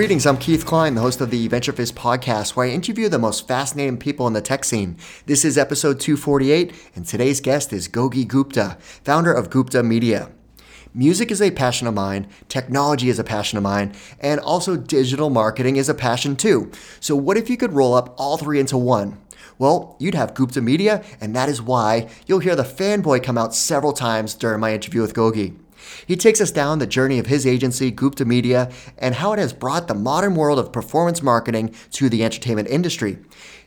Greetings, I'm Keith Cline, the host of the VentureFizz podcast, where I interview the most fascinating people in the tech scene. This is episode 248, and today's guest is Gogi Gupta, founder of Gupta Media. Music is a passion of mine, technology is a passion of mine, and also digital marketing is a passion too. So, what if you could roll up all three into one? Well, you'd have Gupta Media, and that is why you'll hear the fanboy come out several times during my interview with Gogi. He takes us down the journey of his agency, Gupta Media, and how it has brought the modern world of performance marketing to the entertainment industry.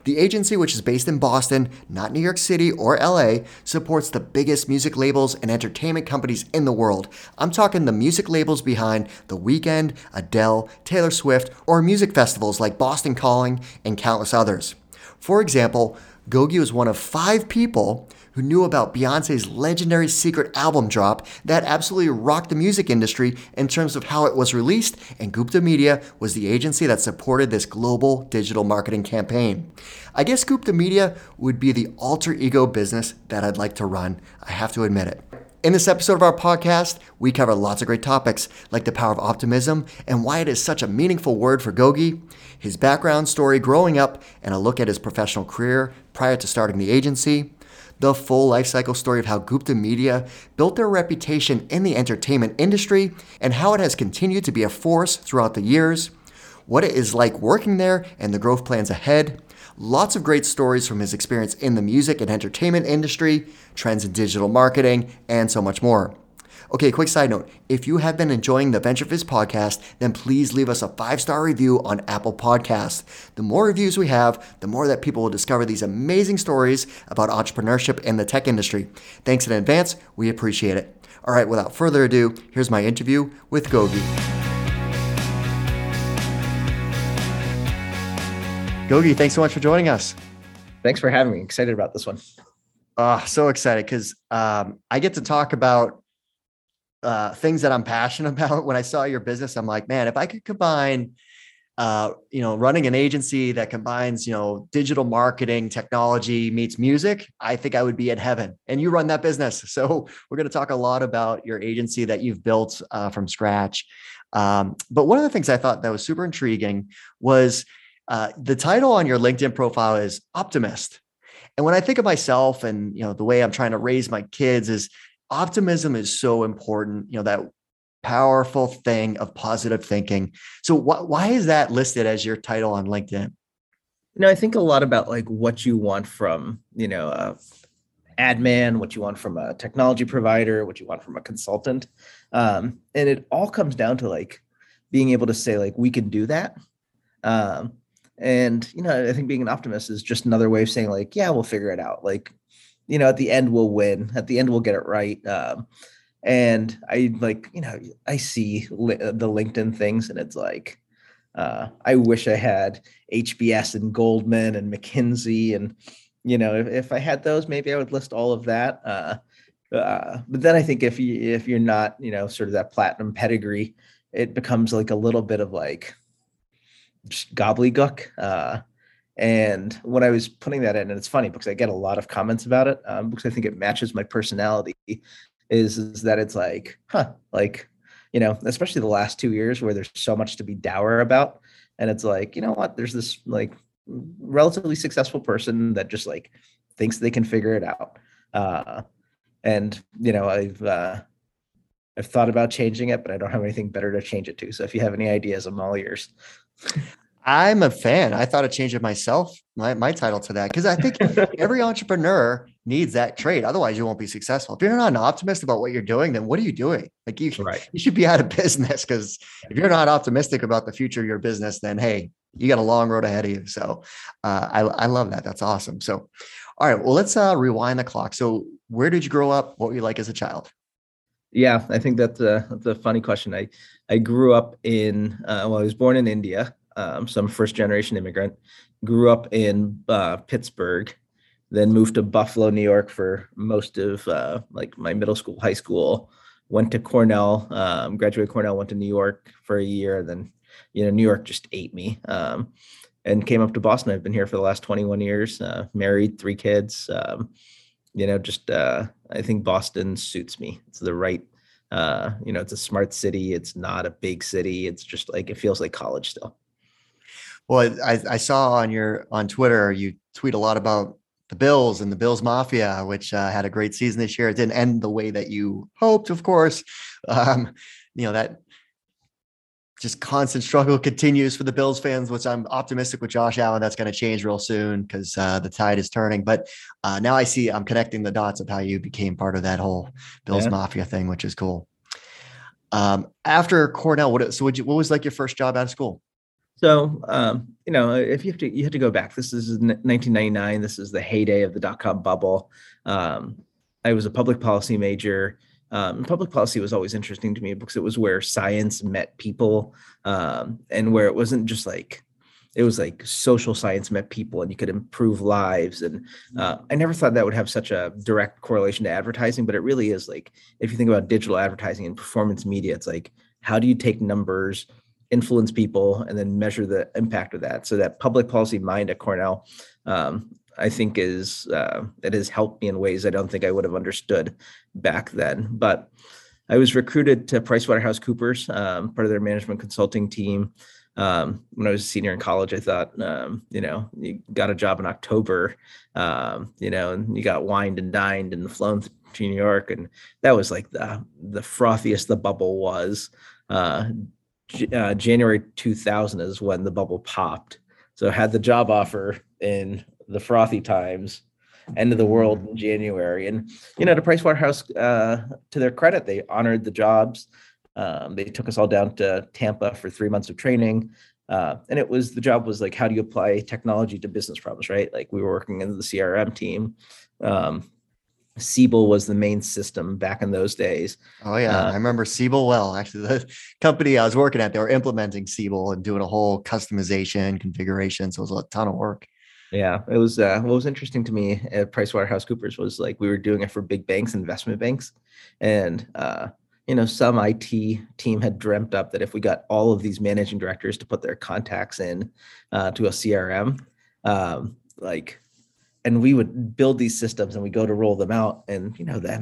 The agency, which is based in Boston, not New York City or LA, supports the biggest music labels and entertainment companies in the world. I'm talking the music labels behind The Weeknd, Adele, Taylor Swift, or music festivals like Boston Calling and countless others. For example, Gogi was one of five people who knew about Beyonce's legendary secret album drop that absolutely rocked the music industry in terms of how it was released, and Gupta Media was the agency that supported this global digital marketing campaign. I guess Gupta Media would be the alter ego business that I'd like to run. I have to admit it. In this episode of our podcast, we cover lots of great topics like the power of optimism and why it is such a meaningful word for Gogi, his background story growing up, and a look at his professional career prior to starting the agency, the full lifecycle story of how Gupta Media built their reputation in the entertainment industry and how it has continued to be a force throughout the years, what it is like working there and the growth plans ahead. Lots of great stories from his experience in the music and entertainment industry, trends in digital marketing, and so much more. Okay, quick side note. If you have been enjoying the VentureFizz podcast, then please leave us a five star review on Apple Podcasts. The more reviews we have, the more that people will discover these amazing stories about entrepreneurship in the tech industry. Thanks in advance. We appreciate it. All right, without further ado, here's my interview with Gogi. Gogi, thanks so much for joining us. Thanks for having me. Excited about this one. Oh, so excited because um, I get to talk about uh, things that I'm passionate about. When I saw your business, I'm like, man, if I could combine, uh, you know, running an agency that combines, you know, digital marketing, technology meets music, I think I would be in heaven. And you run that business, so we're going to talk a lot about your agency that you've built uh, from scratch. Um, but one of the things I thought that was super intriguing was uh, the title on your LinkedIn profile is optimist. And when I think of myself and you know the way I'm trying to raise my kids is optimism is so important, you know, that powerful thing of positive thinking. So wh- why is that listed as your title on LinkedIn? You know, I think a lot about like what you want from, you know, a ad man, what you want from a technology provider, what you want from a consultant. Um, and it all comes down to like being able to say like we can do that. Um, and you know, I think being an optimist is just another way of saying like, yeah, we'll figure it out. Like you know, at the end we'll win. At the end we'll get it right. Um, and I like, you know, I see li- uh, the LinkedIn things, and it's like, uh, I wish I had HBS and Goldman and McKinsey, and you know, if, if I had those, maybe I would list all of that. Uh, uh, but then I think if you if you're not, you know, sort of that platinum pedigree, it becomes like a little bit of like just gobbledygook. And when I was putting that in, and it's funny because I get a lot of comments about it um, because I think it matches my personality. Is, is that it's like, huh, like, you know, especially the last two years where there's so much to be dour about, and it's like, you know what, there's this like relatively successful person that just like thinks they can figure it out, uh, and you know, I've uh, I've thought about changing it, but I don't have anything better to change it to. So if you have any ideas, I'm all ears. I'm a fan. I thought of changing myself, my, my title to that, because I think every entrepreneur needs that trait. Otherwise, you won't be successful. If you're not an optimist about what you're doing, then what are you doing? Like you, right. you should be out of business because if you're not optimistic about the future of your business, then hey, you got a long road ahead of you. So uh, I, I love that. That's awesome. So, all right, well, let's uh, rewind the clock. So where did you grow up? What were you like as a child? Yeah, I think that's a, that's a funny question. I, I grew up in, uh, well, I was born in India um, so I'm first generation immigrant. Grew up in uh, Pittsburgh, then moved to Buffalo, New York for most of uh, like my middle school, high school. Went to Cornell, um, graduated Cornell, went to New York for a year. Then, you know, New York just ate me. Um, and came up to Boston. I've been here for the last 21 years. Uh, married, three kids. Um, you know, just uh, I think Boston suits me. It's the right Uh, you know, it's a smart city. It's not a big city. It's just like it feels like college still. Well, I, I saw on your on Twitter you tweet a lot about the Bills and the Bills Mafia, which uh, had a great season this year. It didn't end the way that you hoped, of course. Um, you know that just constant struggle continues for the Bills fans, which I'm optimistic with Josh Allen. That's going to change real soon because uh, the tide is turning. But uh, now I see I'm connecting the dots of how you became part of that whole Bills yeah. Mafia thing, which is cool. Um, after Cornell, what so you, what was like your first job out of school? So, um, you know, if you have to, you have to go back. This is 1999. This is the heyday of the dot com bubble. Um, I was a public policy major. Um, public policy was always interesting to me because it was where science met people, um, and where it wasn't just like it was like social science met people, and you could improve lives. And uh, I never thought that would have such a direct correlation to advertising, but it really is. Like if you think about digital advertising and performance media, it's like how do you take numbers influence people and then measure the impact of that. So that public policy mind at Cornell, um, I think is uh, it has helped me in ways I don't think I would have understood back then. But I was recruited to PricewaterhouseCoopers, um, part of their management consulting team. Um, when I was a senior in college, I thought, um, you know, you got a job in October, um, you know, and you got wined and dined and flown to New York, and that was like the the frothiest the bubble was. Uh, uh, January 2000 is when the bubble popped. So I had the job offer in the frothy times, end of the world in January. And, you know, to Pricewaterhouse, uh, to their credit, they honored the jobs. Um, they took us all down to Tampa for three months of training. Uh, and it was the job was like, how do you apply technology to business problems, right? Like we were working in the CRM team. Um, Siebel was the main system back in those days. Oh yeah, uh, I remember Siebel well. Actually, the company I was working at, they were implementing Siebel and doing a whole customization configuration. So it was a ton of work. Yeah, it was. Uh, what was interesting to me at PricewaterhouseCoopers was like we were doing it for big banks, investment banks, and uh, you know some IT team had dreamt up that if we got all of these managing directors to put their contacts in uh, to a CRM, um, like and we would build these systems and we go to roll them out. And you know that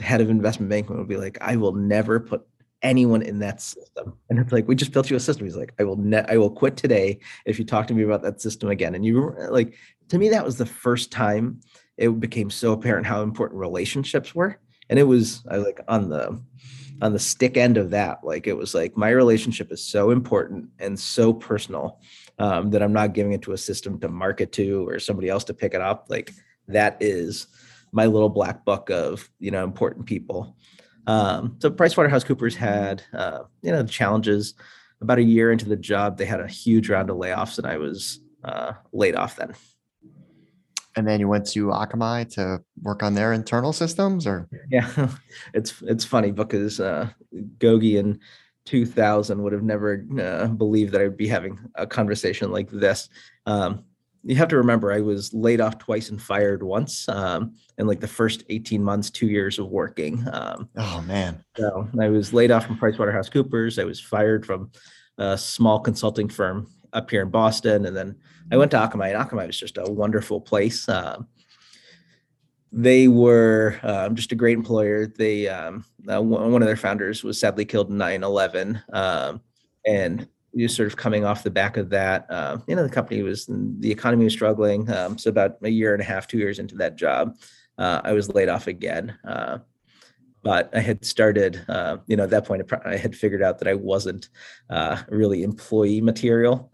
head of investment banking would be like i will never put anyone in that system. And it's like we just built you a system. He's like i will ne- i will quit today if you talk to me about that system again. And you like to me that was the first time it became so apparent how important relationships were. And it was I like on the on the stick end of that like it was like my relationship is so important and so personal um, that I'm not giving it to a system to market to or somebody else to pick it up. Like that is my little black book of you know important people. Um, so PricewaterhouseCoopers had uh, you know the challenges. About a year into the job, they had a huge round of layoffs, and I was uh, laid off then. And then you went to Akamai to work on their internal systems, or yeah, it's it's funny because uh, Gogi and 2000 would have never uh, believed that I'd be having a conversation like this. Um, you have to remember, I was laid off twice and fired once um, in like the first 18 months, two years of working. Um, oh, man. So I was laid off from PricewaterhouseCoopers. I was fired from a small consulting firm up here in Boston. And then I went to Akamai, and Akamai was just a wonderful place. Um, they were um, just a great employer. They um, uh, one of their founders was sadly killed in 9/11, um, and you sort of coming off the back of that, uh, you know, the company was the economy was struggling. Um, so about a year and a half, two years into that job, uh, I was laid off again. Uh, but I had started, uh, you know, at that point, I had figured out that I wasn't really employee material.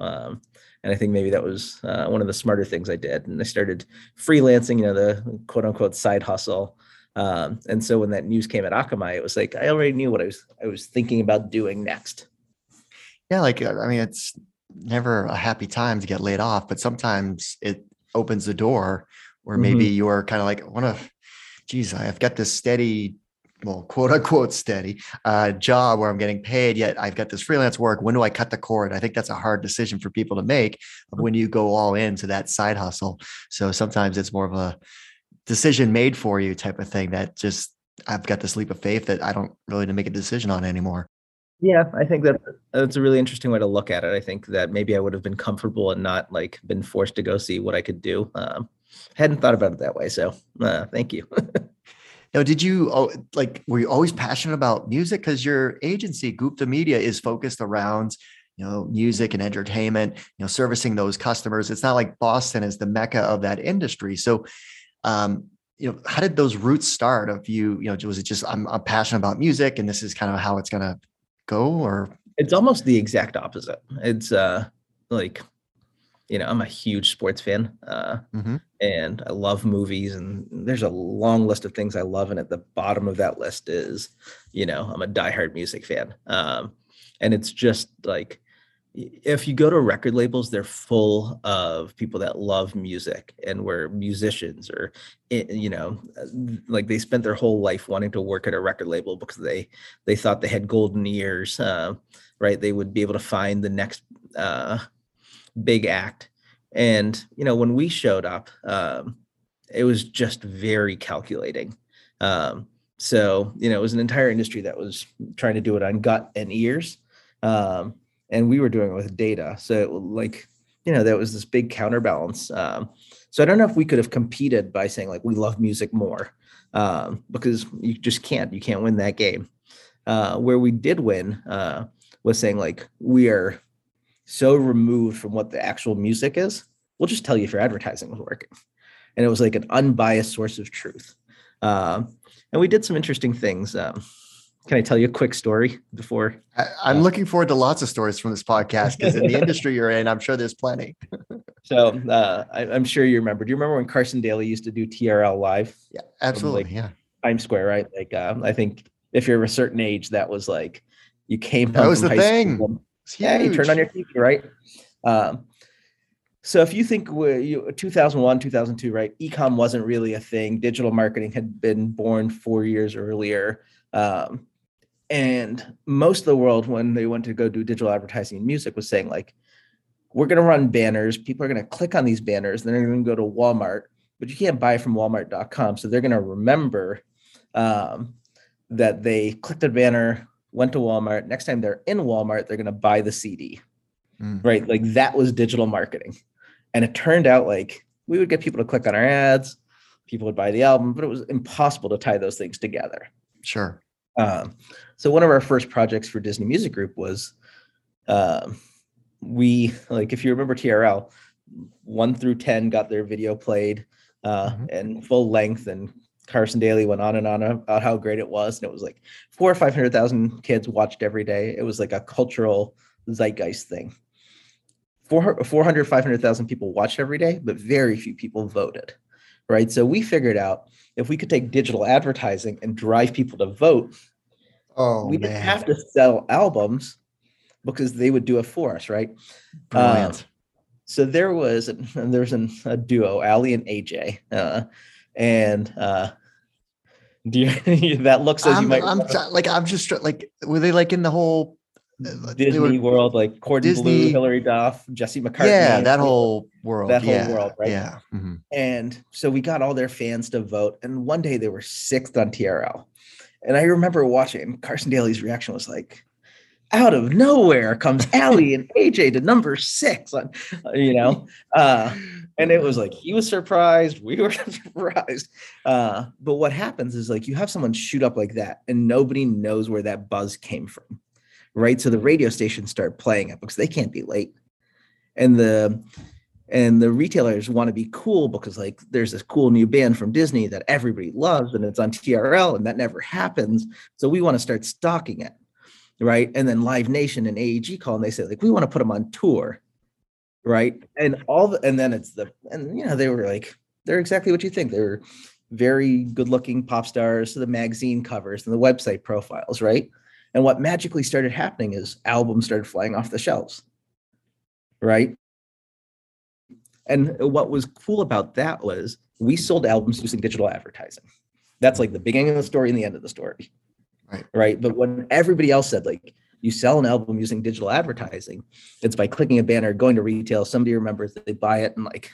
And I think maybe that was uh, one of the smarter things I did. And I started freelancing, you know, the quote unquote side hustle. Um, and so when that news came at Akamai, it was like I already knew what I was I was thinking about doing next. Yeah, like I mean, it's never a happy time to get laid off, but sometimes it opens the door where maybe mm-hmm. you're kind of like, I want to, geez, I've got this steady well, quote unquote steady uh, job where I'm getting paid, yet I've got this freelance work. When do I cut the cord? I think that's a hard decision for people to make when you go all into that side hustle. So sometimes it's more of a decision made for you type of thing that just I've got this leap of faith that I don't really need to make a decision on anymore. Yeah, I think that that's a really interesting way to look at it. I think that maybe I would have been comfortable and not like been forced to go see what I could do. Um, hadn't thought about it that way. So uh, thank you. Now, did you like were you always passionate about music? Because your agency, Gupta Media, is focused around you know music and entertainment, you know, servicing those customers. It's not like Boston is the mecca of that industry. So, um, you know, how did those roots start? Of you, you know, was it just I'm, I'm passionate about music and this is kind of how it's gonna go, or it's almost the exact opposite. It's uh like you know, I'm a huge sports fan, uh, mm-hmm. and I love movies. And there's a long list of things I love, and at the bottom of that list is, you know, I'm a diehard music fan. Um, and it's just like, if you go to record labels, they're full of people that love music and were musicians, or you know, like they spent their whole life wanting to work at a record label because they they thought they had golden ears, uh, right? They would be able to find the next. Uh, big act. And, you know, when we showed up, um, it was just very calculating. Um, so, you know, it was an entire industry that was trying to do it on gut and ears. Um, and we were doing it with data. So, it, like, you know, that was this big counterbalance. Um, so, I don't know if we could have competed by saying, like, we love music more um, because you just can't. You can't win that game. Uh, where we did win uh, was saying, like, we are so removed from what the actual music is, we'll just tell you if your advertising was working. And it was like an unbiased source of truth. Um, and we did some interesting things. Um, can I tell you a quick story before? I, am uh, looking forward to lots of stories from this podcast because in the industry you're in, I'm sure there's plenty. so uh, I, am sure you remember. Do you remember when Carson Daly used to do TRL live? Yeah, absolutely. Like yeah. Times Square, right? Like um, I think if you're of a certain age, that was like you came. That was the thing. School, yeah, you turn on your TV, right? Um, so if you think you, 2001, 2002, right? Ecom wasn't really a thing. Digital marketing had been born four years earlier. Um, and most of the world, when they went to go do digital advertising and music, was saying like, we're going to run banners. People are going to click on these banners. Then they're going to go to Walmart, but you can't buy from Walmart.com. So they're going to remember um, that they clicked a banner, went to Walmart. Next time they're in Walmart, they're going to buy the CD. Mm. Right. Like that was digital marketing. And it turned out like we would get people to click on our ads, people would buy the album, but it was impossible to tie those things together. Sure. Um, so one of our first projects for Disney Music Group was um, we like if you remember TRL, one through ten got their video played uh, mm-hmm. and full length and Carson Daly went on and on about how great it was, and it was like four or five hundred thousand kids watched every day. It was like a cultural zeitgeist thing. 400, 500,000 people watched every day, but very few people voted, right? So we figured out if we could take digital advertising and drive people to vote, oh, we didn't have to sell albums because they would do it for us, right? Brilliant. Um, so there was there was an, a duo, Aly and AJ, uh, and uh, do you, that looks as I'm, you might. I'm like I'm just like were they like in the whole uh, Disney were, World, like Corbin Disney, Bleu, Hilary Duff, Jesse McCartney. Yeah, that whole world. That yeah, whole world, right? Yeah. Mm-hmm. And so we got all their fans to vote. And one day they were sixth on TRL. And I remember watching Carson Daly's reaction was like, out of nowhere comes Aly and AJ to number six on, uh, you know, uh, and it was like he was surprised, we were surprised. Uh, but what happens is like you have someone shoot up like that, and nobody knows where that buzz came from, right? So the radio stations start playing it because they can't be late, and the and the retailers want to be cool because like there's this cool new band from Disney that everybody loves, and it's on TRL, and that never happens. So we want to start stocking it right? And then Live Nation and AEG call and they say like we want to put them on tour, right? And all the and then it's the and you know they were like they're exactly what you think. They're very good-looking pop stars, to the magazine covers and the website profiles, right? And what magically started happening is albums started flying off the shelves, right? And what was cool about that was we sold albums using digital advertising. That's like the beginning of the story and the end of the story. Right. Right. But when everybody else said, like, you sell an album using digital advertising, it's by clicking a banner, going to retail, somebody remembers that they buy it, and like,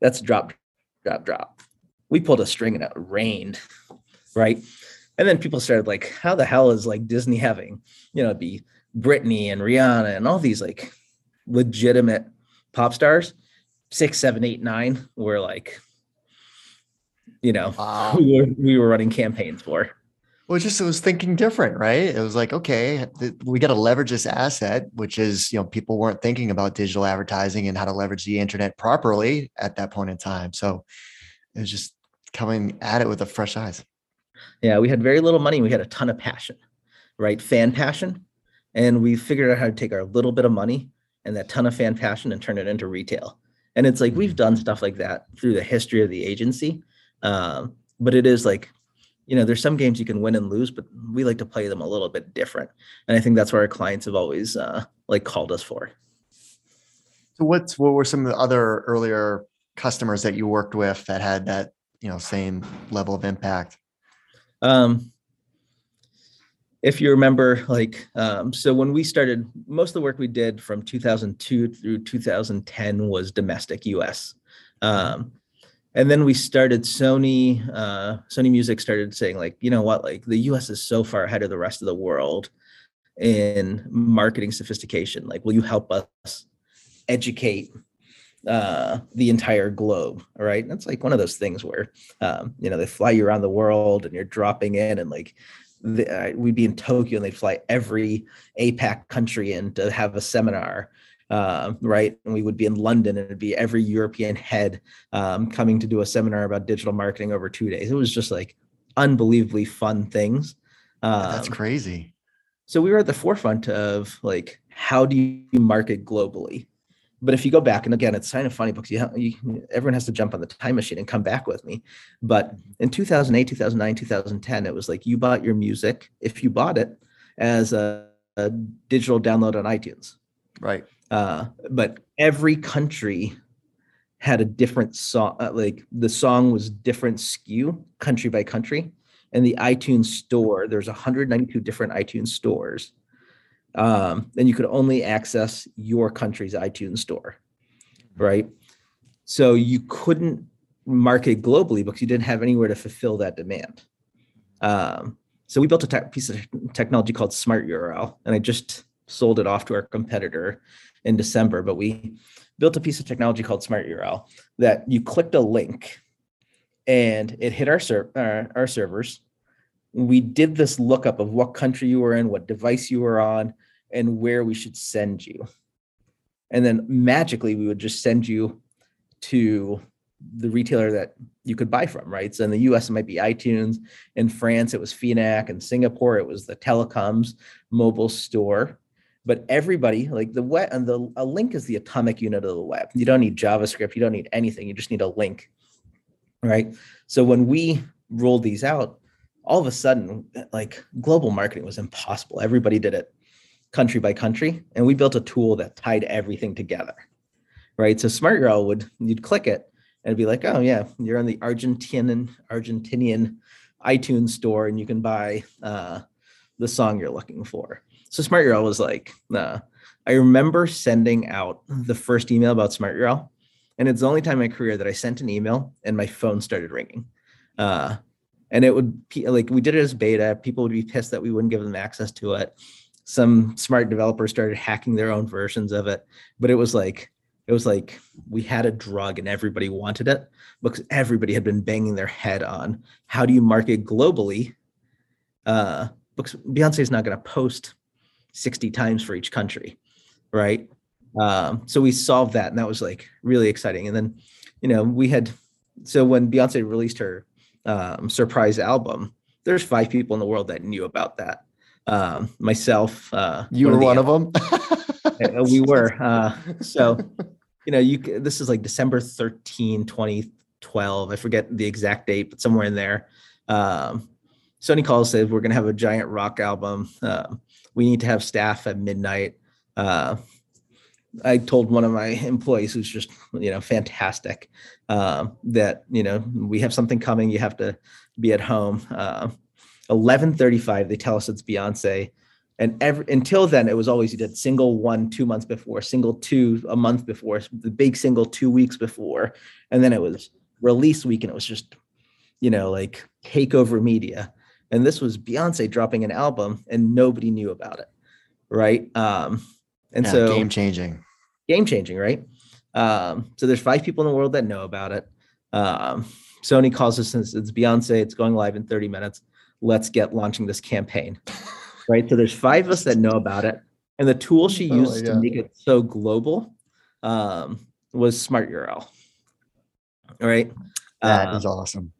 that's drop, drop, drop. We pulled a string and it rained. Right. And then people started like, how the hell is like Disney having, you know, be Britney and Rihanna and all these like legitimate pop stars, six, seven, eight, nine, were like you know, wow. we, were, we were running campaigns for. Well, just it was thinking different, right? It was like, okay, we got to leverage this asset, which is, you know, people weren't thinking about digital advertising and how to leverage the internet properly at that point in time. So it was just coming at it with a fresh eyes. Yeah, we had very little money. We had a ton of passion, right? Fan passion. And we figured out how to take our little bit of money and that ton of fan passion and turn it into retail. And it's like we've done stuff like that through the history of the agency. Um, but it is like you know, there's some games you can win and lose, but we like to play them a little bit different. And I think that's what our clients have always uh, like called us for. So what's what were some of the other earlier customers that you worked with that had that, you know, same level of impact? Um, if you remember, like, um, so when we started, most of the work we did from 2002 through 2010 was domestic US. Um, and then we started sony uh, sony music started saying like you know what? Like the us is so far ahead of the rest of the world in marketing sophistication. Like will you help us educate uh, the entire globe? All right that's like one of those things where um, you know they fly you around the world and you're dropping in and like the, uh, we'd be in tokyo and they'd fly every apac country in to have a seminar uh, right? And we would be in London, and it'd be every European head um, coming to do a seminar about digital marketing over two days. It was just like unbelievably fun things. Um, That's crazy. So we were at the forefront of like, how do you market globally? But if you go back, and again, it's kind of funny because you, have, you everyone has to jump on the time machine and come back with me. But in 2008, 2009, 2010, it was like you bought your music if you bought it as a, a digital download on iTunes. Right uh, but every country had a different song uh, like the song was different SKU country by country. And the itunes store there's 192 different itunes stores. Um, and you could only access your country's itunes store right? So you couldn't market globally because you didn't have anywhere to fulfill that demand. Um, so we built a te- piece of technology called smart url and i just sold it off to our competitor in December, but we built a piece of technology called Smart URL that you clicked a link and it hit our, ser- uh, our servers. We did this lookup of what country you were in, what device you were on, and where we should send you. And then magically, we would just send you to the retailer that you could buy from, right? So in the US, it might be iTunes. In France, it was Fnac. In Singapore, it was the telecoms mobile store but everybody like the web and the a link is the atomic unit of the web. You don't need javascript you don't need anything you just need a link right? So when we rolled these out all of a sudden like global marketing was impossible. Everybody did it country by country and we built a tool that tied everything together right? So smart url would you'd click it and it'd be like oh yeah you're on the argentinian argentinian itunes store and you can buy uh, the song you're looking for so Smart URL was like, uh, I remember sending out the first email about Smart URL, and it's the only time in my career that I sent an email and my phone started ringing. Uh, and it would like we did it as beta. People would be pissed that we wouldn't give them access to it. Some smart developers started hacking their own versions of it, but it was like it was like we had a drug and everybody wanted it because everybody had been banging their head on how do you market globally uh because beyonce is not going to post 60 times for each country, right? Um, so we solved that, and that was like really exciting. And then, you know, we had so when Beyonce released her um, surprise album, there's five people in the world that knew about that. Um, myself, uh, you were one of them. We were. Uh, so, you know, you this is like December 13, 2012. I forget the exact date, but somewhere in there. Um, Sony calls says we're going to have a giant rock album. Uh, we need to have staff at midnight. Uh, I told one of my employees, who's just you know fantastic, uh, that you know we have something coming. You have to be at home. Uh, Eleven thirty-five. They tell us it's Beyonce, and every, until then it was always you did single one two months before, single two a month before, the big single two weeks before, and then it was release week, and it was just you know like takeover media and this was Beyonce dropping an album and nobody knew about it, right? Um, and yeah, so game changing, game changing, right? Um, so there's five people in the world that know about it. Um, Sony calls us and says it's Beyonce. It's going live in 30 minutes. Let's get launching this campaign. right. So there's five of us that know about it. And the tool she oh used oh to make it so global um, was Smart URL. All right. That uh, is awesome.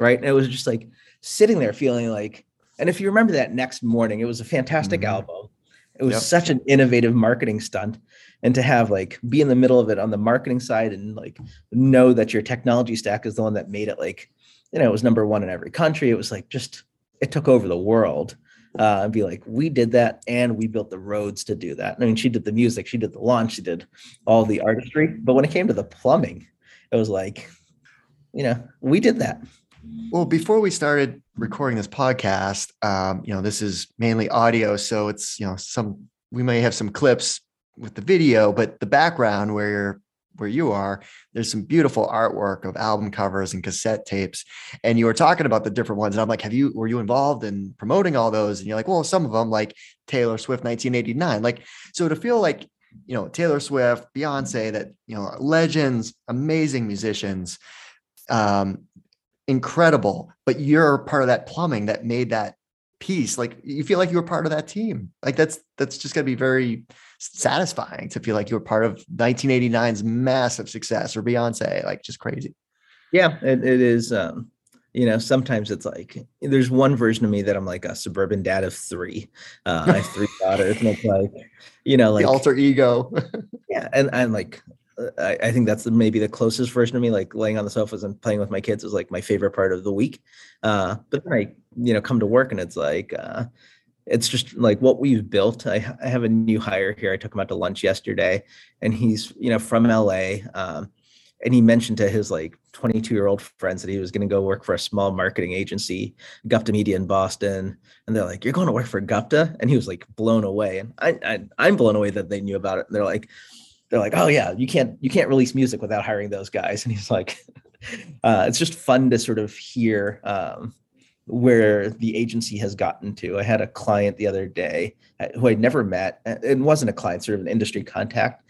Right. And it was just like sitting there feeling like, and if you remember that next morning, it was a fantastic mm-hmm. album. It was yep. such an innovative marketing stunt. And to have like be in the middle of it on the marketing side and like know that your technology stack is the one that made it like, you know, it was number one in every country. It was like just it took over the world. Uh, and be like, we did that and we built the roads to do that. I mean, she did the music, she did the launch, she did all the artistry. But when it came to the plumbing, it was like, you know, we did that. Well, before we started recording this podcast, um, you know, this is mainly audio, so it's you know some we may have some clips with the video, but the background where you're where you are, there's some beautiful artwork of album covers and cassette tapes. And you were talking about the different ones. And I'm like, have you, were you involved in promoting all those? And you're like, well, some of them like Taylor Swift 1989. Like, so to feel like, you know, Taylor Swift, Beyonce, that, you know, legends, amazing musicians, um, incredible, but you're part of that plumbing that made that piece. Like you feel like you were part of that team. Like that's that's just gonna be very satisfying to feel like you were part of 1989's massive success or Beyonce. Like just crazy. Yeah, it, it is. Um, you know, sometimes it's like there's one version of me that I'm like a suburban dad of three. Uh, I have three daughters, and it's like, you know, like the alter ego. yeah, and I'm like I, I, think that's maybe the closest version of me, like laying on the sofas and playing with my kids is like my favorite part of the week. Uh, but then I, you know, come to work and it's like, uh, it's just like what we've built. I, I, have a new hire here. I took him out to lunch yesterday and he's, you know, from LA. Um, and he mentioned to his like 22 year old friends that he was going to go work for a small marketing agency, Gupta Media in Boston. And they're like, "You're going to work for Gupta?" And he was like blown away. And I, I I'm blown away that they knew about it. And they're like, they're like, oh yeah, you can't you can't release music without hiring those guys. And he's like, uh, it's just fun to sort of hear um, where the agency has gotten to. I had a client the other day uh, who I'd never met. It wasn't a client, sort of an industry contact.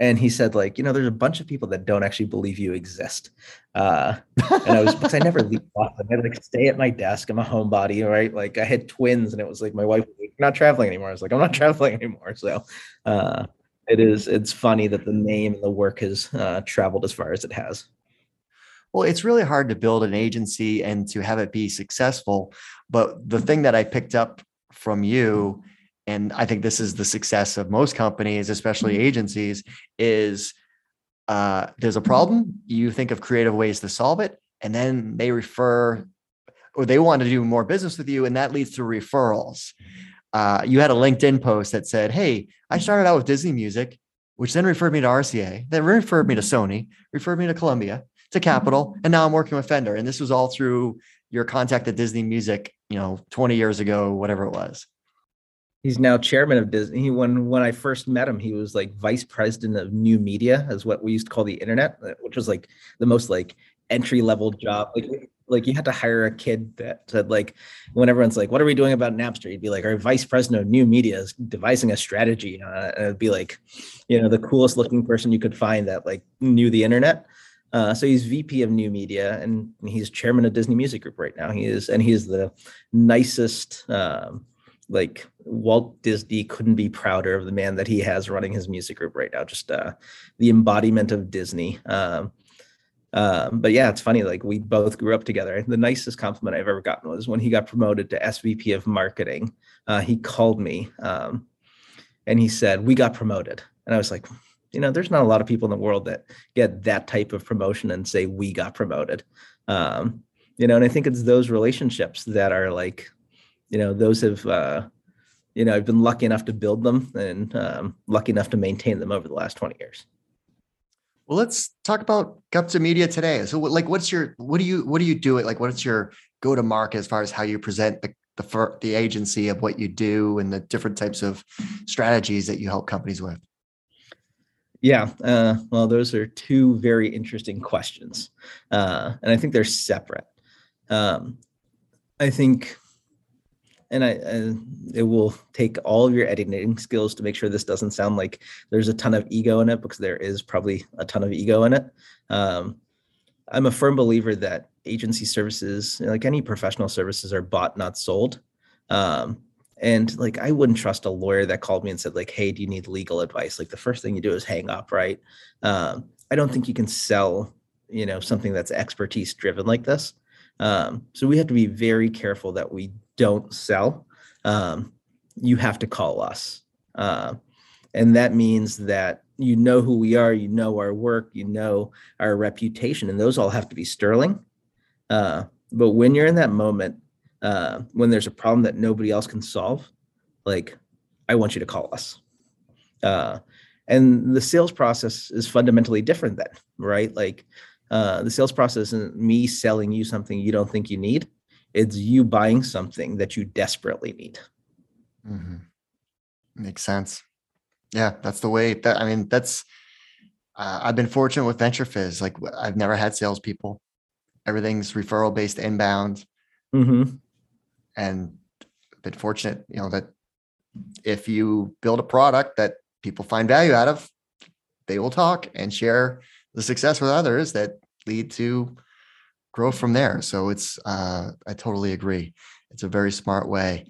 And he said, like, you know, there's a bunch of people that don't actually believe you exist. Uh, and I was, because I never leave. I like stay at my desk. I'm a homebody, right? Like I had twins, and it was like my wife, not traveling anymore. I was like, I'm not traveling anymore. So, uh, it is it's funny that the name and the work has uh, traveled as far as it has well it's really hard to build an agency and to have it be successful but the thing that i picked up from you and i think this is the success of most companies especially mm-hmm. agencies is uh, there's a problem you think of creative ways to solve it and then they refer or they want to do more business with you and that leads to referrals uh, you had a LinkedIn post that said, Hey, I mm-hmm. started out with Disney Music, which then referred me to RCA, that referred me to Sony, referred me to Columbia, to mm-hmm. Capitol, and now I'm working with Fender. And this was all through your contact at Disney Music, you know, 20 years ago, whatever it was. He's now chairman of Disney. He, when when I first met him, he was like vice president of new media, as what we used to call the internet, uh, which was like the most like entry level job. Like like you had to hire a kid that said like when everyone's like what are we doing about napster you'd be like our vice president of new media is devising a strategy uh, and it'd be like you know the coolest looking person you could find that like knew the internet uh, so he's VP of New Media, and he's chairman of Disney Music Group right now. He is, and he is the nicest. Um, like Walt Disney couldn't be prouder of the man that he has running his music group right now. Just uh, the embodiment of Disney. Um, um, but yeah, it's funny. Like we both grew up together. The nicest compliment I've ever gotten was when he got promoted to SVP of marketing. Uh, he called me um, and he said, "We got promoted," and I was like, you know, there's not a lot of people in the world that get that type of promotion and say we got promoted. Um, you know, and I think it's those relationships that are like, you know, those have. Uh, you know, I've been lucky enough to build them and um, lucky enough to maintain them over the last 20 years. Well, let's talk about Gupta Media today. So, like, what's your what do you what do you do it like? What's your go to market as far as how you present the the the agency of what you do and the different types of strategies that you help companies with? Yeah, uh, well, those are two very interesting questions, uh, and I think they're separate. Um, I think and I, it will take all of your editing skills to make sure this doesn't sound like there's a ton of ego in it because there is probably a ton of ego in it. Um, I'm a firm believer that agency services, like any professional services, are bought, not sold. Um, and like I wouldn't trust a lawyer that called me and said, like, hey, do you need legal advice? Like the first thing you do is hang up, right? Um, I don't think you can sell, you know, something that's expertise driven like this. Um, so we have to be very careful that we don't sell. Um, you have to call us. Uh, and that means that you know who we are, you know our work, you know our reputation, and those all have to be sterling. Uh, but when you're in that moment, uh, when there's a problem that nobody else can solve, like I want you to call us. Uh, and the sales process is fundamentally different then, right? Like uh, the sales process isn't me selling you something you don't think you need. It's you buying something that you desperately need. Mm-hmm. Makes sense. Yeah, that's the way that I mean, that's uh, I've been fortunate with VentureFizz. Like I've never had salespeople. Everything's referral based inbound. Mm-hmm. And been fortunate, you know, that if you build a product that people find value out of, they will talk and share the success with others that lead to growth from there. So it's uh, I totally agree. It's a very smart way.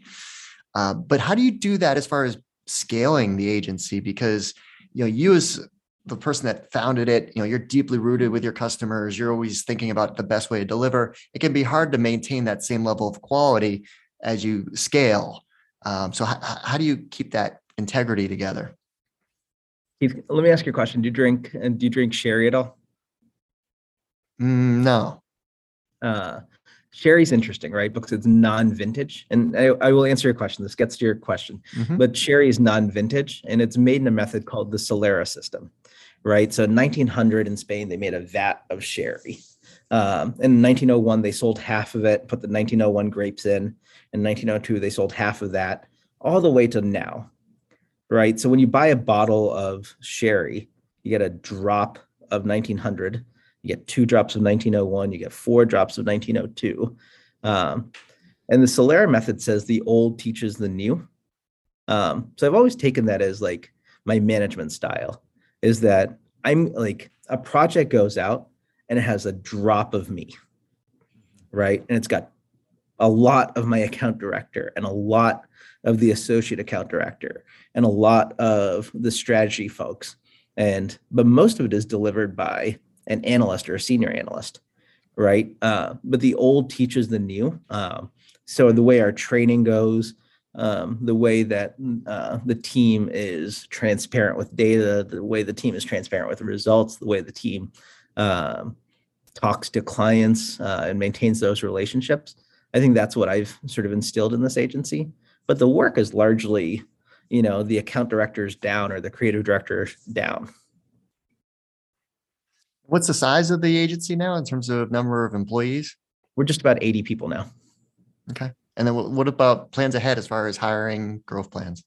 Uh, but how do you do that as far as scaling the agency? Because you know, you as the person that founded it, you know, you're deeply rooted with your customers. You're always thinking about the best way to deliver. It can be hard to maintain that same level of quality as you scale. Um, so, h- how do you keep that integrity together? Keith, let me ask you a question. Do you drink and do you drink sherry at all? Mm, no. Uh, sherry's interesting, right? Because it's non-vintage, and I, I, will answer your question. This gets to your question, mm-hmm. but sherry is non-vintage, and it's made in a method called the Solera system, right? So, 1900 in Spain, they made a vat of sherry. Um, in 1901, they sold half of it, put the 1901 grapes in. In 1902, they sold half of that, all the way to now, right? So when you buy a bottle of sherry, you get a drop of 1900, you get two drops of 1901, you get four drops of 1902. Um, and the Solera method says the old teaches the new. Um, so I've always taken that as like my management style is that I'm like a project goes out and it has a drop of me, right? And it's got a lot of my account director and a lot of the associate account director and a lot of the strategy folks and but most of it is delivered by an analyst or a senior analyst right? Uh, but the old teaches the new. Um, so the way our training goes um, the way that uh, the team is transparent with data the way the team is transparent with results the way the team um, talks to clients uh, and maintains those relationships i think that's what i've sort of instilled in this agency. But the work is largely you know the account directors down or the creative directors down what's the size of the agency now in terms of number of employees? We're just about 80 people now. Okay. And then what about plans ahead as far as hiring growth plans?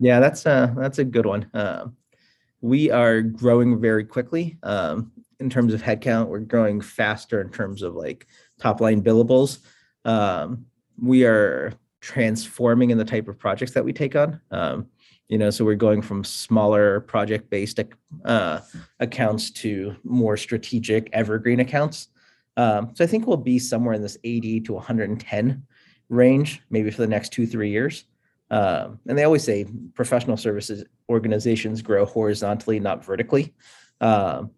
Yeah that's a that's a good one. Uh, we are growing very quickly. Um, in terms of headcount we're growing faster in terms of like top line billables. Um, we are transforming in the type of projects that we take on. Um, you know, so we're going from smaller project-based uh, accounts to more strategic evergreen accounts. Um, so I think we'll be somewhere in this 80 to 110 range, maybe for the next two, three years. Um, and they always say professional services organizations grow horizontally, not vertically. Um,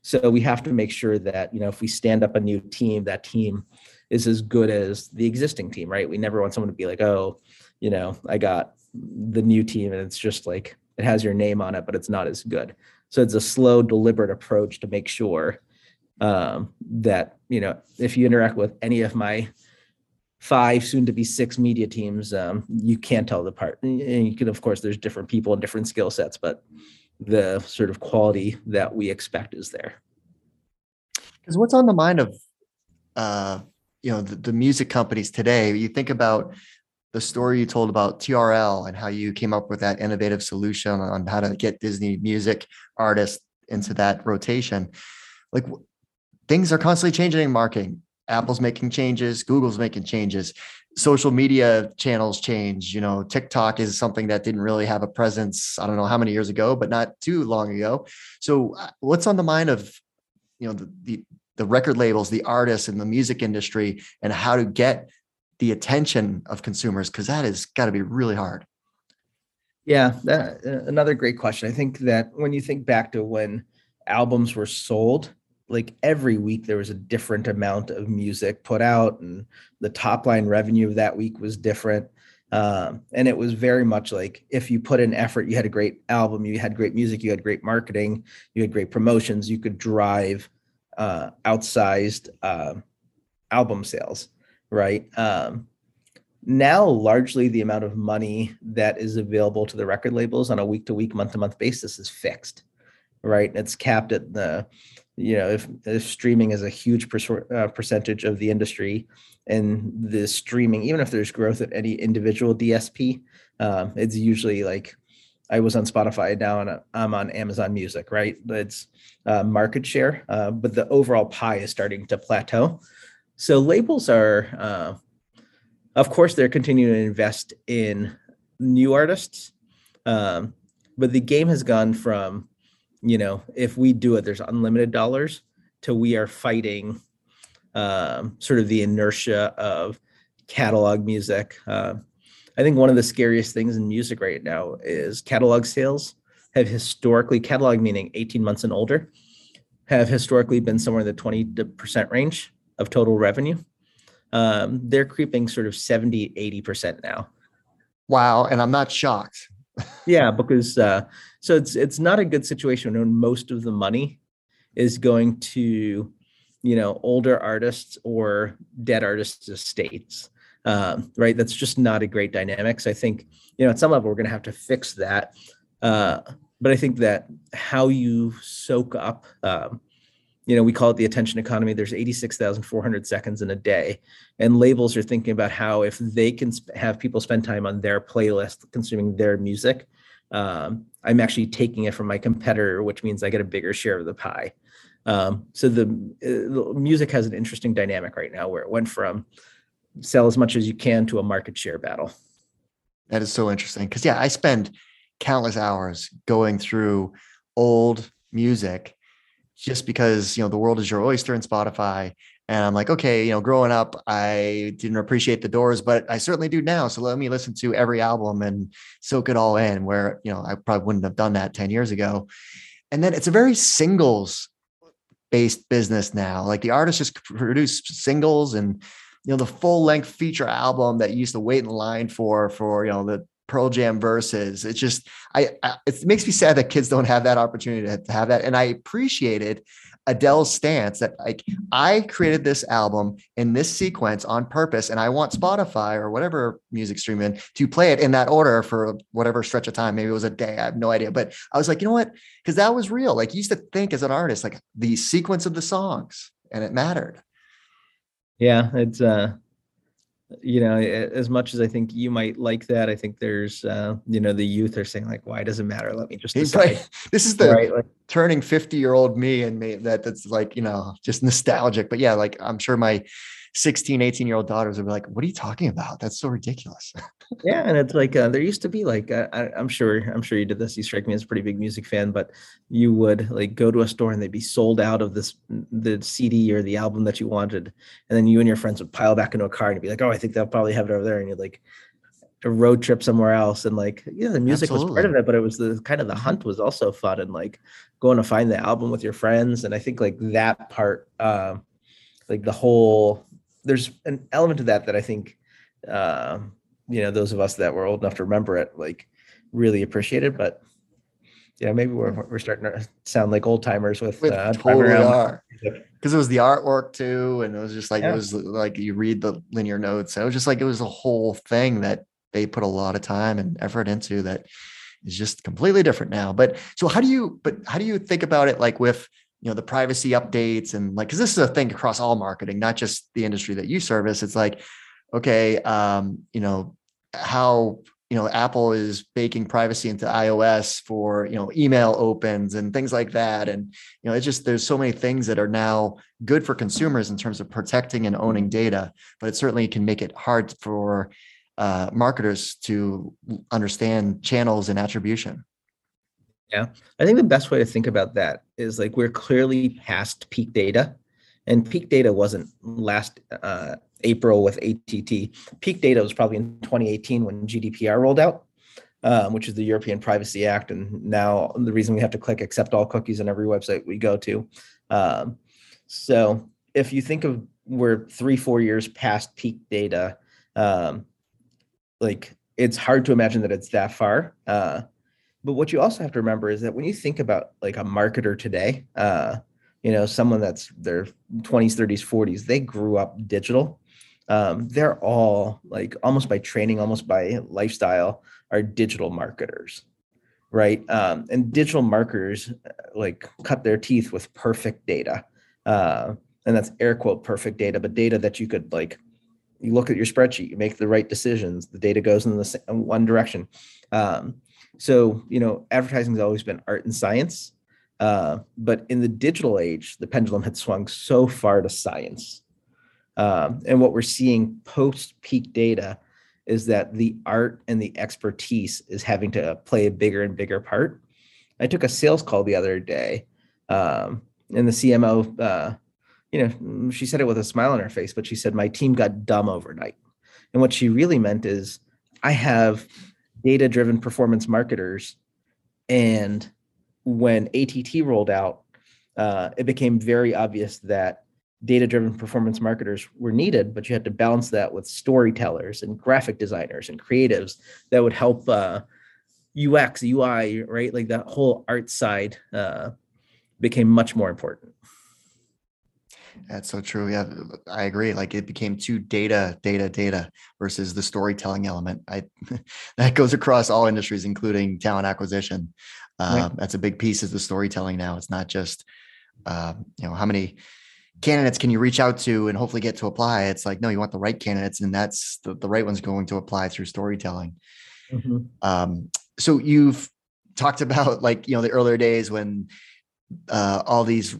so we have to make sure that, you know, if we stand up a new team, that team is as good as the existing team, right? We never want someone to be like, oh, you know, I got the new team and it's just like it has your name on it, but it's not as good. So it's a slow, deliberate approach to make sure um, that, you know, if you interact with any of my five, soon to be six media teams, um, you can't tell the part. And you can, of course, there's different people and different skill sets, but the sort of quality that we expect is there. Because what's on the mind of uh, you know the, the music companies today you think about the story you told about TRL and how you came up with that innovative solution on how to get Disney music artists into that rotation. Like things are constantly changing in marketing. Apple's making changes, Google's making changes, social media channels change. You know, TikTok is something that didn't really have a presence, I don't know how many years ago, but not too long ago. So, uh, what's on the mind of, you know, the, the the record labels, the artists, and the music industry, and how to get the attention of consumers? Because that has got to be really hard. Yeah, that, uh, another great question. I think that when you think back to when albums were sold, like every week there was a different amount of music put out, and the top line revenue of that week was different. Um, and it was very much like if you put in effort, you had a great album, you had great music, you had great marketing, you had great promotions, you could drive uh, outsized uh, album sales, right? Um, now, largely the amount of money that is available to the record labels on a week to week, month to month basis is fixed, right? It's capped at the, you know, if, if streaming is a huge per- uh, percentage of the industry and the streaming, even if there's growth at any individual DSP, um, it's usually like I was on Spotify now I'm on Amazon Music, right? It's uh, market share, uh, but the overall pie is starting to plateau. So labels are, uh, of course, they're continuing to invest in new artists, um, but the game has gone from, you know, if we do it, there's unlimited dollars, to we are fighting um, sort of the inertia of catalog music. Uh, I think one of the scariest things in music right now is catalog sales have historically, catalog meaning 18 months and older, have historically been somewhere in the 20% range of total revenue. Um, they're creeping sort of 70, 80% now. Wow. And I'm not shocked. yeah, because uh, so it's it's not a good situation when most of the money is going to, you know, older artists or dead artists' estates um, right? That's just not a great dynamics. I think, you know, at some level, we're going to have to fix that. Uh, but I think that how you soak up, um, you know, we call it the attention economy. There's 86,400 seconds in a day, and labels are thinking about how if they can have people spend time on their playlist consuming their music, um, I'm actually taking it from my competitor, which means I get a bigger share of the pie. Um, so the, uh, music has an interesting dynamic right now where it went from sell as much as you can to a market share battle. That is so interesting because yeah, I spend countless hours going through old music just because you know the world is your oyster in Spotify. And I'm like, okay, you know, growing up, I didn't appreciate the doors, but I certainly do now. So let me listen to every album and soak it all in. Where you know, I probably wouldn't have done that 10 years ago. And then it's a very singles based business now. Like the artists just produce singles and you know the full length feature album that you used to wait in line for for you know the Pearl Jam verses. It's just I, I, it makes me sad that kids don't have that opportunity to, have that. And I appreciated Adele's stance that like I created this album in this sequence on purpose, and I want Spotify or whatever music streaming to play it in that order for whatever stretch of time. Maybe it was a day. I have no idea. But I was like, you know what? Because that was real. Like you used to think as an artist, like the sequence of the songs, and it mattered. Yeah, it's uh you know as much as i think you might like that i think there's uh you know the youth are saying like why does it matter let me just decide. Right. this is the right? like, turning 50 year old me and me that that's like you know just nostalgic. But yeah like i'm sure my 16 18 year old daughters would be like what are you talking about? That's so ridiculous. Yeah and it's like uh, there used to be like uh, I, am sure i'm sure you did this you strike me as a pretty big music fan but you would like go to a store and they'd be sold out of this the cd or the album that you wanted and then you and your friends would pile back into a car and be like oh i think they'll probably have it over there and you'd like a road trip somewhere else and like yeah the music Absolutely. was part of it but it was the kind of the hunt was also fun and like going to find the album with your friends and i think like that part uh, like the whole there's an element to that that i think uh, you know those of us that were old enough to remember it like really appreciated but yeah maybe we're, we're starting to sound like old timers with uh, totally are. Because it was the artwork too and it was just like yeah. it was like you read the linear notes it was just like it was a whole thing that they put a lot of time and effort into that is just completely different now. But so how do you but how do you think about it like with you know the privacy updates and like because this is a thing across all marketing not just the industry that you service. It's like okay, um, you know, how you know Apple is baking privacy into iOS for you know email opens and things like that, and you know it's just there's so many things that are now good for consumers in terms of protecting and owning data, but it certainly can make it hard for uh, marketers to understand channels and attribution. Yeah, I think the best way to think about that is like we're clearly past peak data And peak data wasn't last uh, April with ATT. Peak data was probably in 2018 when GDPR rolled out, um, which is the European Privacy Act. And now the reason we have to click accept all cookies on every website we go to. Um, so if you think of we're three, four years past peak data, um, like it's hard to imagine that it's that far. Uh, but what you also have to remember is that when you think about like a marketer today, uh, you know, someone that's their 20s, 30s, 40s, they grew up digital. Um, they're all like almost by training, almost by lifestyle, are digital marketers, right? Um, and digital marketers uh, like cut their teeth with perfect data. Uh, and that's air quote perfect data, but data that you could like you look at your spreadsheet, you make the right decisions, the data goes in the same, one direction. Um, so, you know, advertising has always been art and science. Uh, but in the digital age, the pendulum had swung so far to science. Um, and what we're seeing post peak data is that the art and the expertise is having to play a bigger and bigger part. I took a sales call the other day, um, and the CMO, uh, you know, she said it with a smile on her face, but she said, My team got dumb overnight. And what she really meant is, I have data driven performance marketers. And when ATT rolled out, uh, it became very obvious that data driven performance marketers were needed, but you had to balance that with storytellers and graphic designers and creatives that would help uh, UX, UI, right? Like that whole art side uh, became much more important. That's so true. Yeah, I agree. Like it became too data, data, data versus the storytelling element. I that goes across all industries, including talent acquisition. Uh, right. That's a big piece of the storytelling now. It's not just uh, you know how many candidates can you reach out to and hopefully get to apply. It's like no, you want the right candidates, and that's the, the right ones going to apply through storytelling. Mm-hmm. Um, so you've talked about like you know the earlier days when uh, all these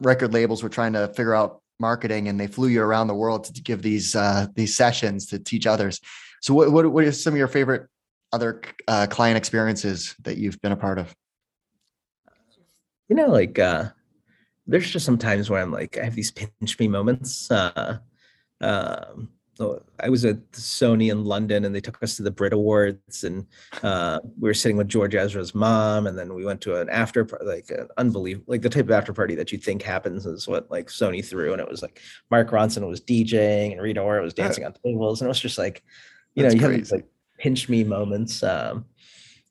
record labels were trying to figure out marketing and they flew you around the world to, give these uh, these sessions to teach others. So what, what, what are some of your favorite other uh, client experiences that you've been a part of? You know, like uh, there's just some times where I'm like, I have these pinch me moments. Uh, um, I was at Sony in London and they took us to the Brit Awards and uh, we were sitting with George Ezra's mom and then we went to an after like an unbelievable like the type of after party that you think happens is what like Sony threw and it was like Mark Ronson was DJing and Rita Ora was dancing on tables and it was just like you That's know you crazy. have these like pinch me moments um,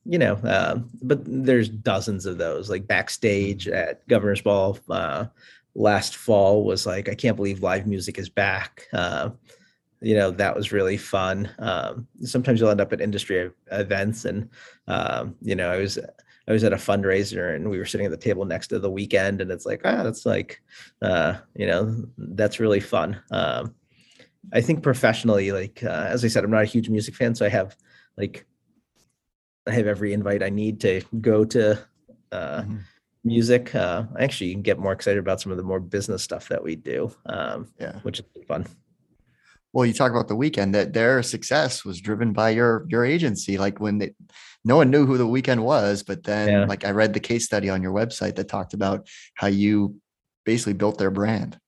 you know uh, but there's dozens of those like backstage at Governor's Ball uh, last fall was like I can't believe live music is back uh, you know that was really fun. Um, sometimes you'll end up at industry events and um, you know i was i was at a fundraiser and we were sitting at the table next to the Weeknd and it's like ah that's like uh, you know that's really fun. Um, i think professionally like uh, as i said i'm not a huge music fan so i have like i have every invite i need to go to uh, mm-hmm. music. Uh, i actually get more excited about some of the more business stuff that we do um, yeah. which is fun well you talk about the Weeknd that their success was driven by your your agency like when they no one knew who the Weeknd was but then yeah. like i read the case study on your website that talked about how you basically built their brand.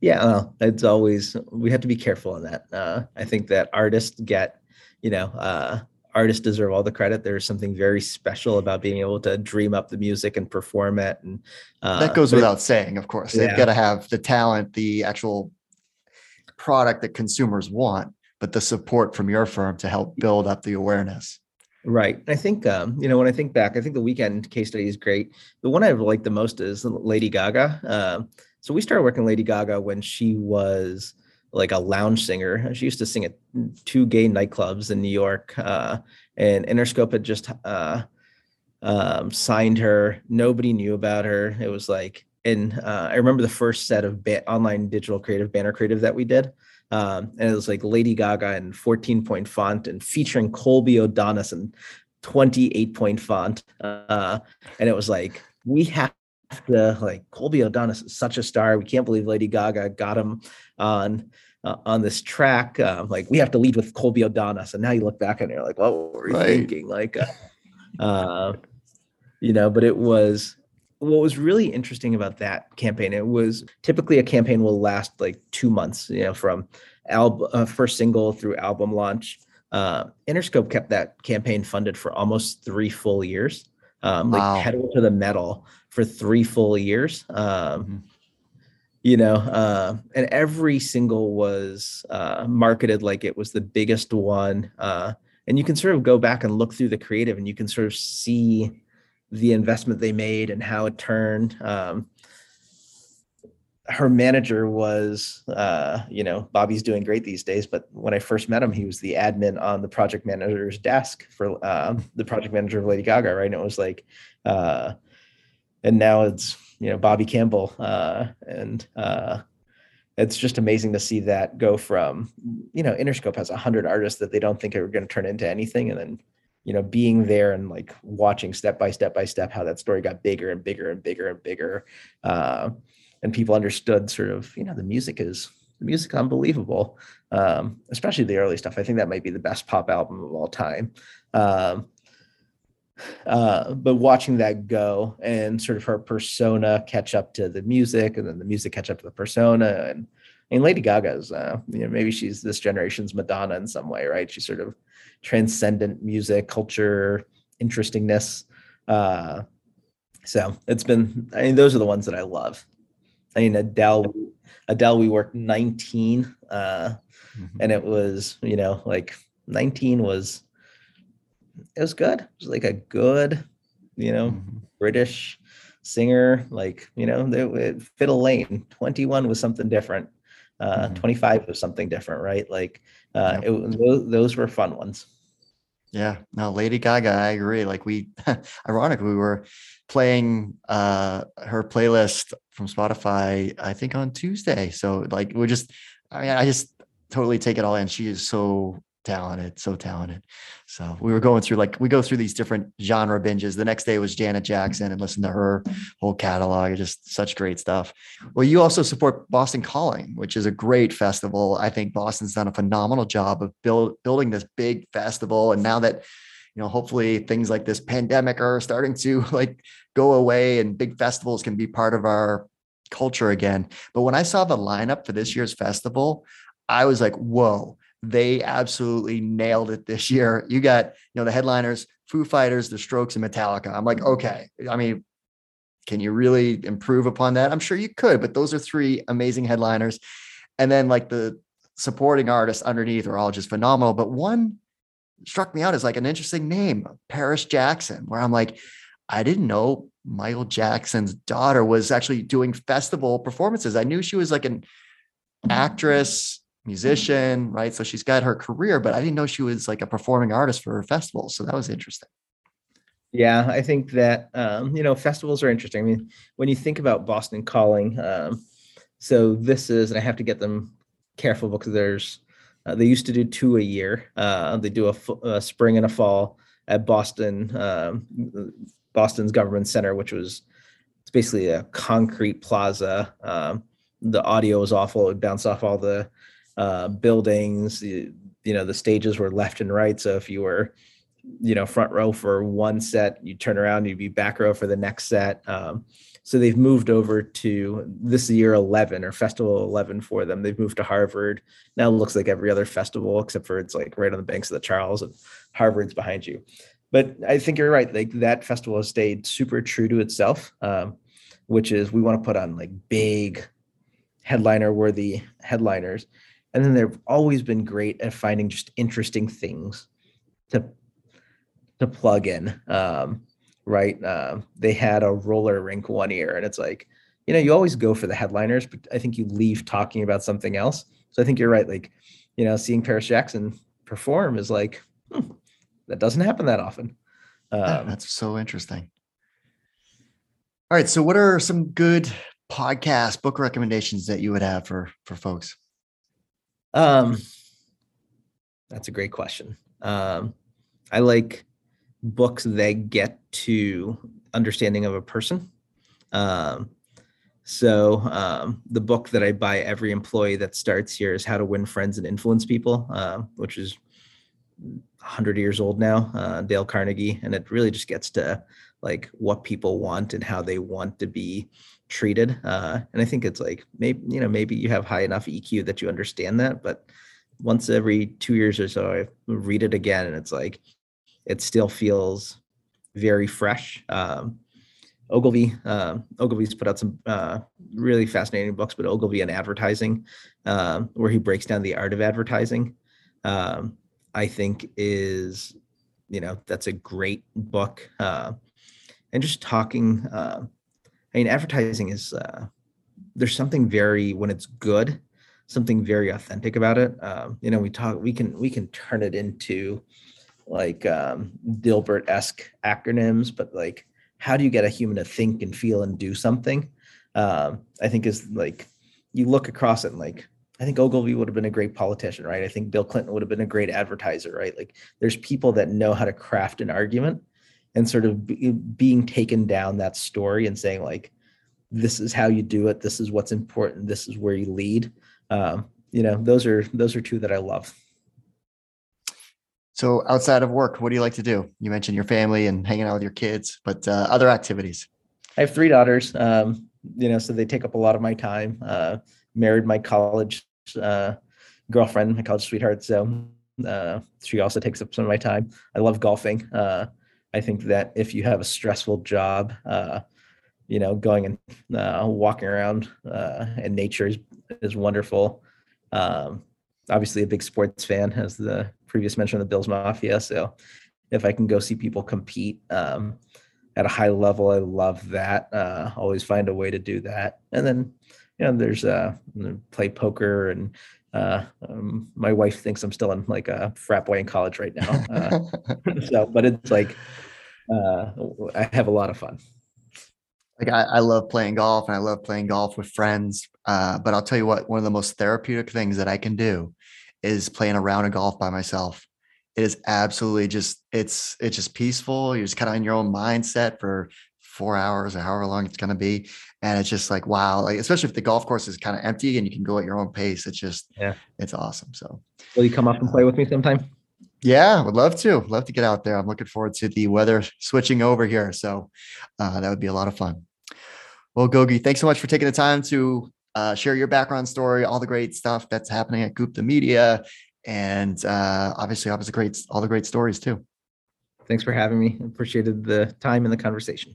Yeah well, it's always we have to be careful on that. Uh, i think that artists get you know uh, artists deserve all the credit. There's something very special about being able to dream up the music and perform it and uh, that goes without saying of course. They've got to have the talent the actual product that consumers want, but the support from your firm to help build up the awareness. Right. I think, um, you know, when I think back, I think the Weeknd case study is great. The one I like the most is Lady Gaga. Uh, so we started working Lady Gaga when she was like a lounge singer. She used to sing at two gay nightclubs in New York. Uh, and Interscope had just uh, um, signed her. Nobody knew about her. It was like and uh, I remember the first set of ba- online digital creative banner creative that we did. Um, and it was like Lady Gaga in 14 point font and featuring Colby O'Donis in 28 point font. Uh, and it was like, we have to like Colby O'Donis is such a star. We can't believe Lady Gaga got him on uh, on this track. Uh, like we have to lead with Colby O'Donis. And now you look back and you're like, what were we right. thinking? Like, uh, uh, you know, but it was what was really interesting about that campaign, it was typically a campaign will last like two months, you know, from album uh, first single through album launch. Uh, Interscope kept that campaign funded for almost three full years, um, wow. like pedal to the metal for three full years. Um, mm-hmm. You know, uh, and every single was uh, marketed like it was the biggest one. Uh, and you can sort of go back and look through the creative, and you can sort of see the investment they made and how it turned. Um, her manager was, uh, you know, Bobby's doing great these days. But when I first met him, he was the admin on the project manager's desk for uh, the project manager of Lady Gaga, right? And it was like, uh, and now it's you know Bobby Campbell, uh, and uh, it's just amazing to see that go from you know Interscope has a hundred artists that they don't think are going to turn into anything, and then you know being there and like watching step by step by step how that story got bigger and bigger and bigger and bigger uh, and people understood sort of you know the music is the music unbelievable um, especially the early stuff i think that might be the best pop album of all time um, uh, but watching that go and sort of her persona catch up to the music and then the music catch up to the persona and and Lady Gaga's, uh, you know, maybe she's this generation's Madonna in some way, right? She's sort of transcendent music, culture, interestingness. Uh, so it's been, I mean, those are the ones that I love. I mean, Adele, Adele, we worked 19, uh, mm-hmm. and it was, you know, like 19 was, it was good. It was like a good, you know, mm-hmm. British singer, like, you know, they, it fit a lane. 21 was something different. Uh, mm-hmm. 25 was something different, right? Like, uh, yep. it, those, those were fun ones. Yeah, no, Lady Gaga, I agree. Like we, ironically, we were playing uh her playlist from Spotify, I think on Tuesday. So like we're just, I mean, I just totally take it all in. She is so talented, so talented. So we were going through like we go through these different genre binges. The next day was Janet Jackson and listen to her whole catalog. Just such great stuff. Well, you also support Boston Calling, which is a great festival. I think Boston's done a phenomenal job of build, building this big festival. And now that you know, hopefully things like this pandemic are starting to like go away and big festivals can be part of our culture again. But when I saw the lineup for this year's festival, I was like, whoa, they absolutely nailed it this year. You got, you know, the headliners, Foo Fighters, The Strokes, and Metallica. I'm like, mm-hmm. okay. I mean, can you really improve upon that? I'm sure you could, but those are three amazing headliners. And then like the supporting artists underneath are all just phenomenal. But one struck me out as like an interesting name, Paris Jackson, where I'm like, I didn't know Michael Jackson's daughter was actually doing festival performances. I knew she was like an actress, musician, right? So she's got her career, but I didn't know she was like a performing artist for her festival. So that was interesting. Yeah, I think that um, you know festivals are interesting. I mean, when you think about Boston Calling, um, so this is, and I have to get them careful because there's uh, they used to do two a year. Uh, they do a, a, spring and a fall at Boston, um, Boston's Government Center, which was it's basically a concrete plaza. Um, the audio was awful; it would bounce off all the uh, buildings. You, know, the stages were left and right. So if you were, you know, front row for one set, you turn around, you'd be back row for the next set. Um, so they've moved over to this year 11 or festival 11 for them. They've moved to Harvard. Now it looks like every other festival, except for it's like right on the banks of the Charles and Harvard's behind you. But I think you're right. Like that festival has stayed super true to itself, um, which is we want to put on like big headliner worthy headliners and then they've always been great at finding just interesting things to to plug in um, right? Uh, they had a roller rink one year and it's like you know you always go for the headliners but i think you leave talking about something else. So i think you're right like you know seeing paris jackson perform is like hmm, that doesn't happen that often. Um, yeah, that's so interesting. All right so what are some good podcast book recommendations that you would have for for folks um, that's a great question. Um, I like books that get to understanding of a person. Um, so um, the book that I buy every employee that starts here is How to Win Friends and Influence People, uh, which is 100 years old now, uh, Dale Carnegie, and it really just gets to like what people want and how they want to be treated. Uh, and I think it's like maybe you know maybe you have high enough EQ that you understand that, but once every two years or so, I read it again, and it's like it still feels very fresh. Um, Ogilvy, uh, Ogilvy's put out some uh, really fascinating books, but Ogilvy and advertising, um, where he breaks down the art of advertising, um, I think is, you know, that's a great book. Uh, and just talking, uh, I mean, advertising is, uh, there's something very, when it's good, something very authentic about it. Um, you know, we talk, we can, we can turn it into like um, Dilbert-esque acronyms, but like, how do you get a human to think and feel and do something? Um, I think is like you look across it and like I think Ogilvy would have been a great politician, right? I think Bill Clinton would have been a great advertiser, right? Like there's people that know how to craft an argument and sort of be, being taken down that story and saying like this is how you do it, this is what's important, this is where you lead. Um, you know, those are those are two that I love. So outside of work, what do you like to do? You mentioned your family and hanging out with your kids, but uh, other activities. I have three daughters. Um, you know, so they take up a lot of my time. Uh, married my college uh, girlfriend, my college sweetheart. So uh, she also takes up some of my time. I love golfing. Uh, I think that if you have a stressful job, uh, you know, going and walking around in nature is, is wonderful. Um, obviously a big sports fan, as the previous mention of the Bills Mafia. So if I can go see people compete um, at a high level, I love that. Uh, always find a way to do that. And then, you know, there's uh, play poker and uh, um, my wife thinks I'm still in like a frat boy in college right now. Uh, so, but it's like uh, I have a lot of fun. Like I, I love playing golf and I love playing golf with friends. Uh, but I'll tell you what, one of the most therapeutic things that I can do is playing a round of golf by myself. It is absolutely just it's it's just peaceful. You're just kind of in your own mindset for four hours or however long it's going to be, and it's just like wow. Like especially if the golf course is kind of empty and you can go at your own pace. It's just yeah, it's awesome. So will you come up and play with me sometime? Yeah, would love to. Love to get out there. I'm looking forward to the weather switching over here. So uh, that would be a lot of fun. Well, Gogi, thanks so much for taking the time to uh, share your background story, all the great stuff that's happening at Gupta Media, and uh, obviously, obviously, great all the great stories too. Thanks for having me. Appreciated the time and the conversation.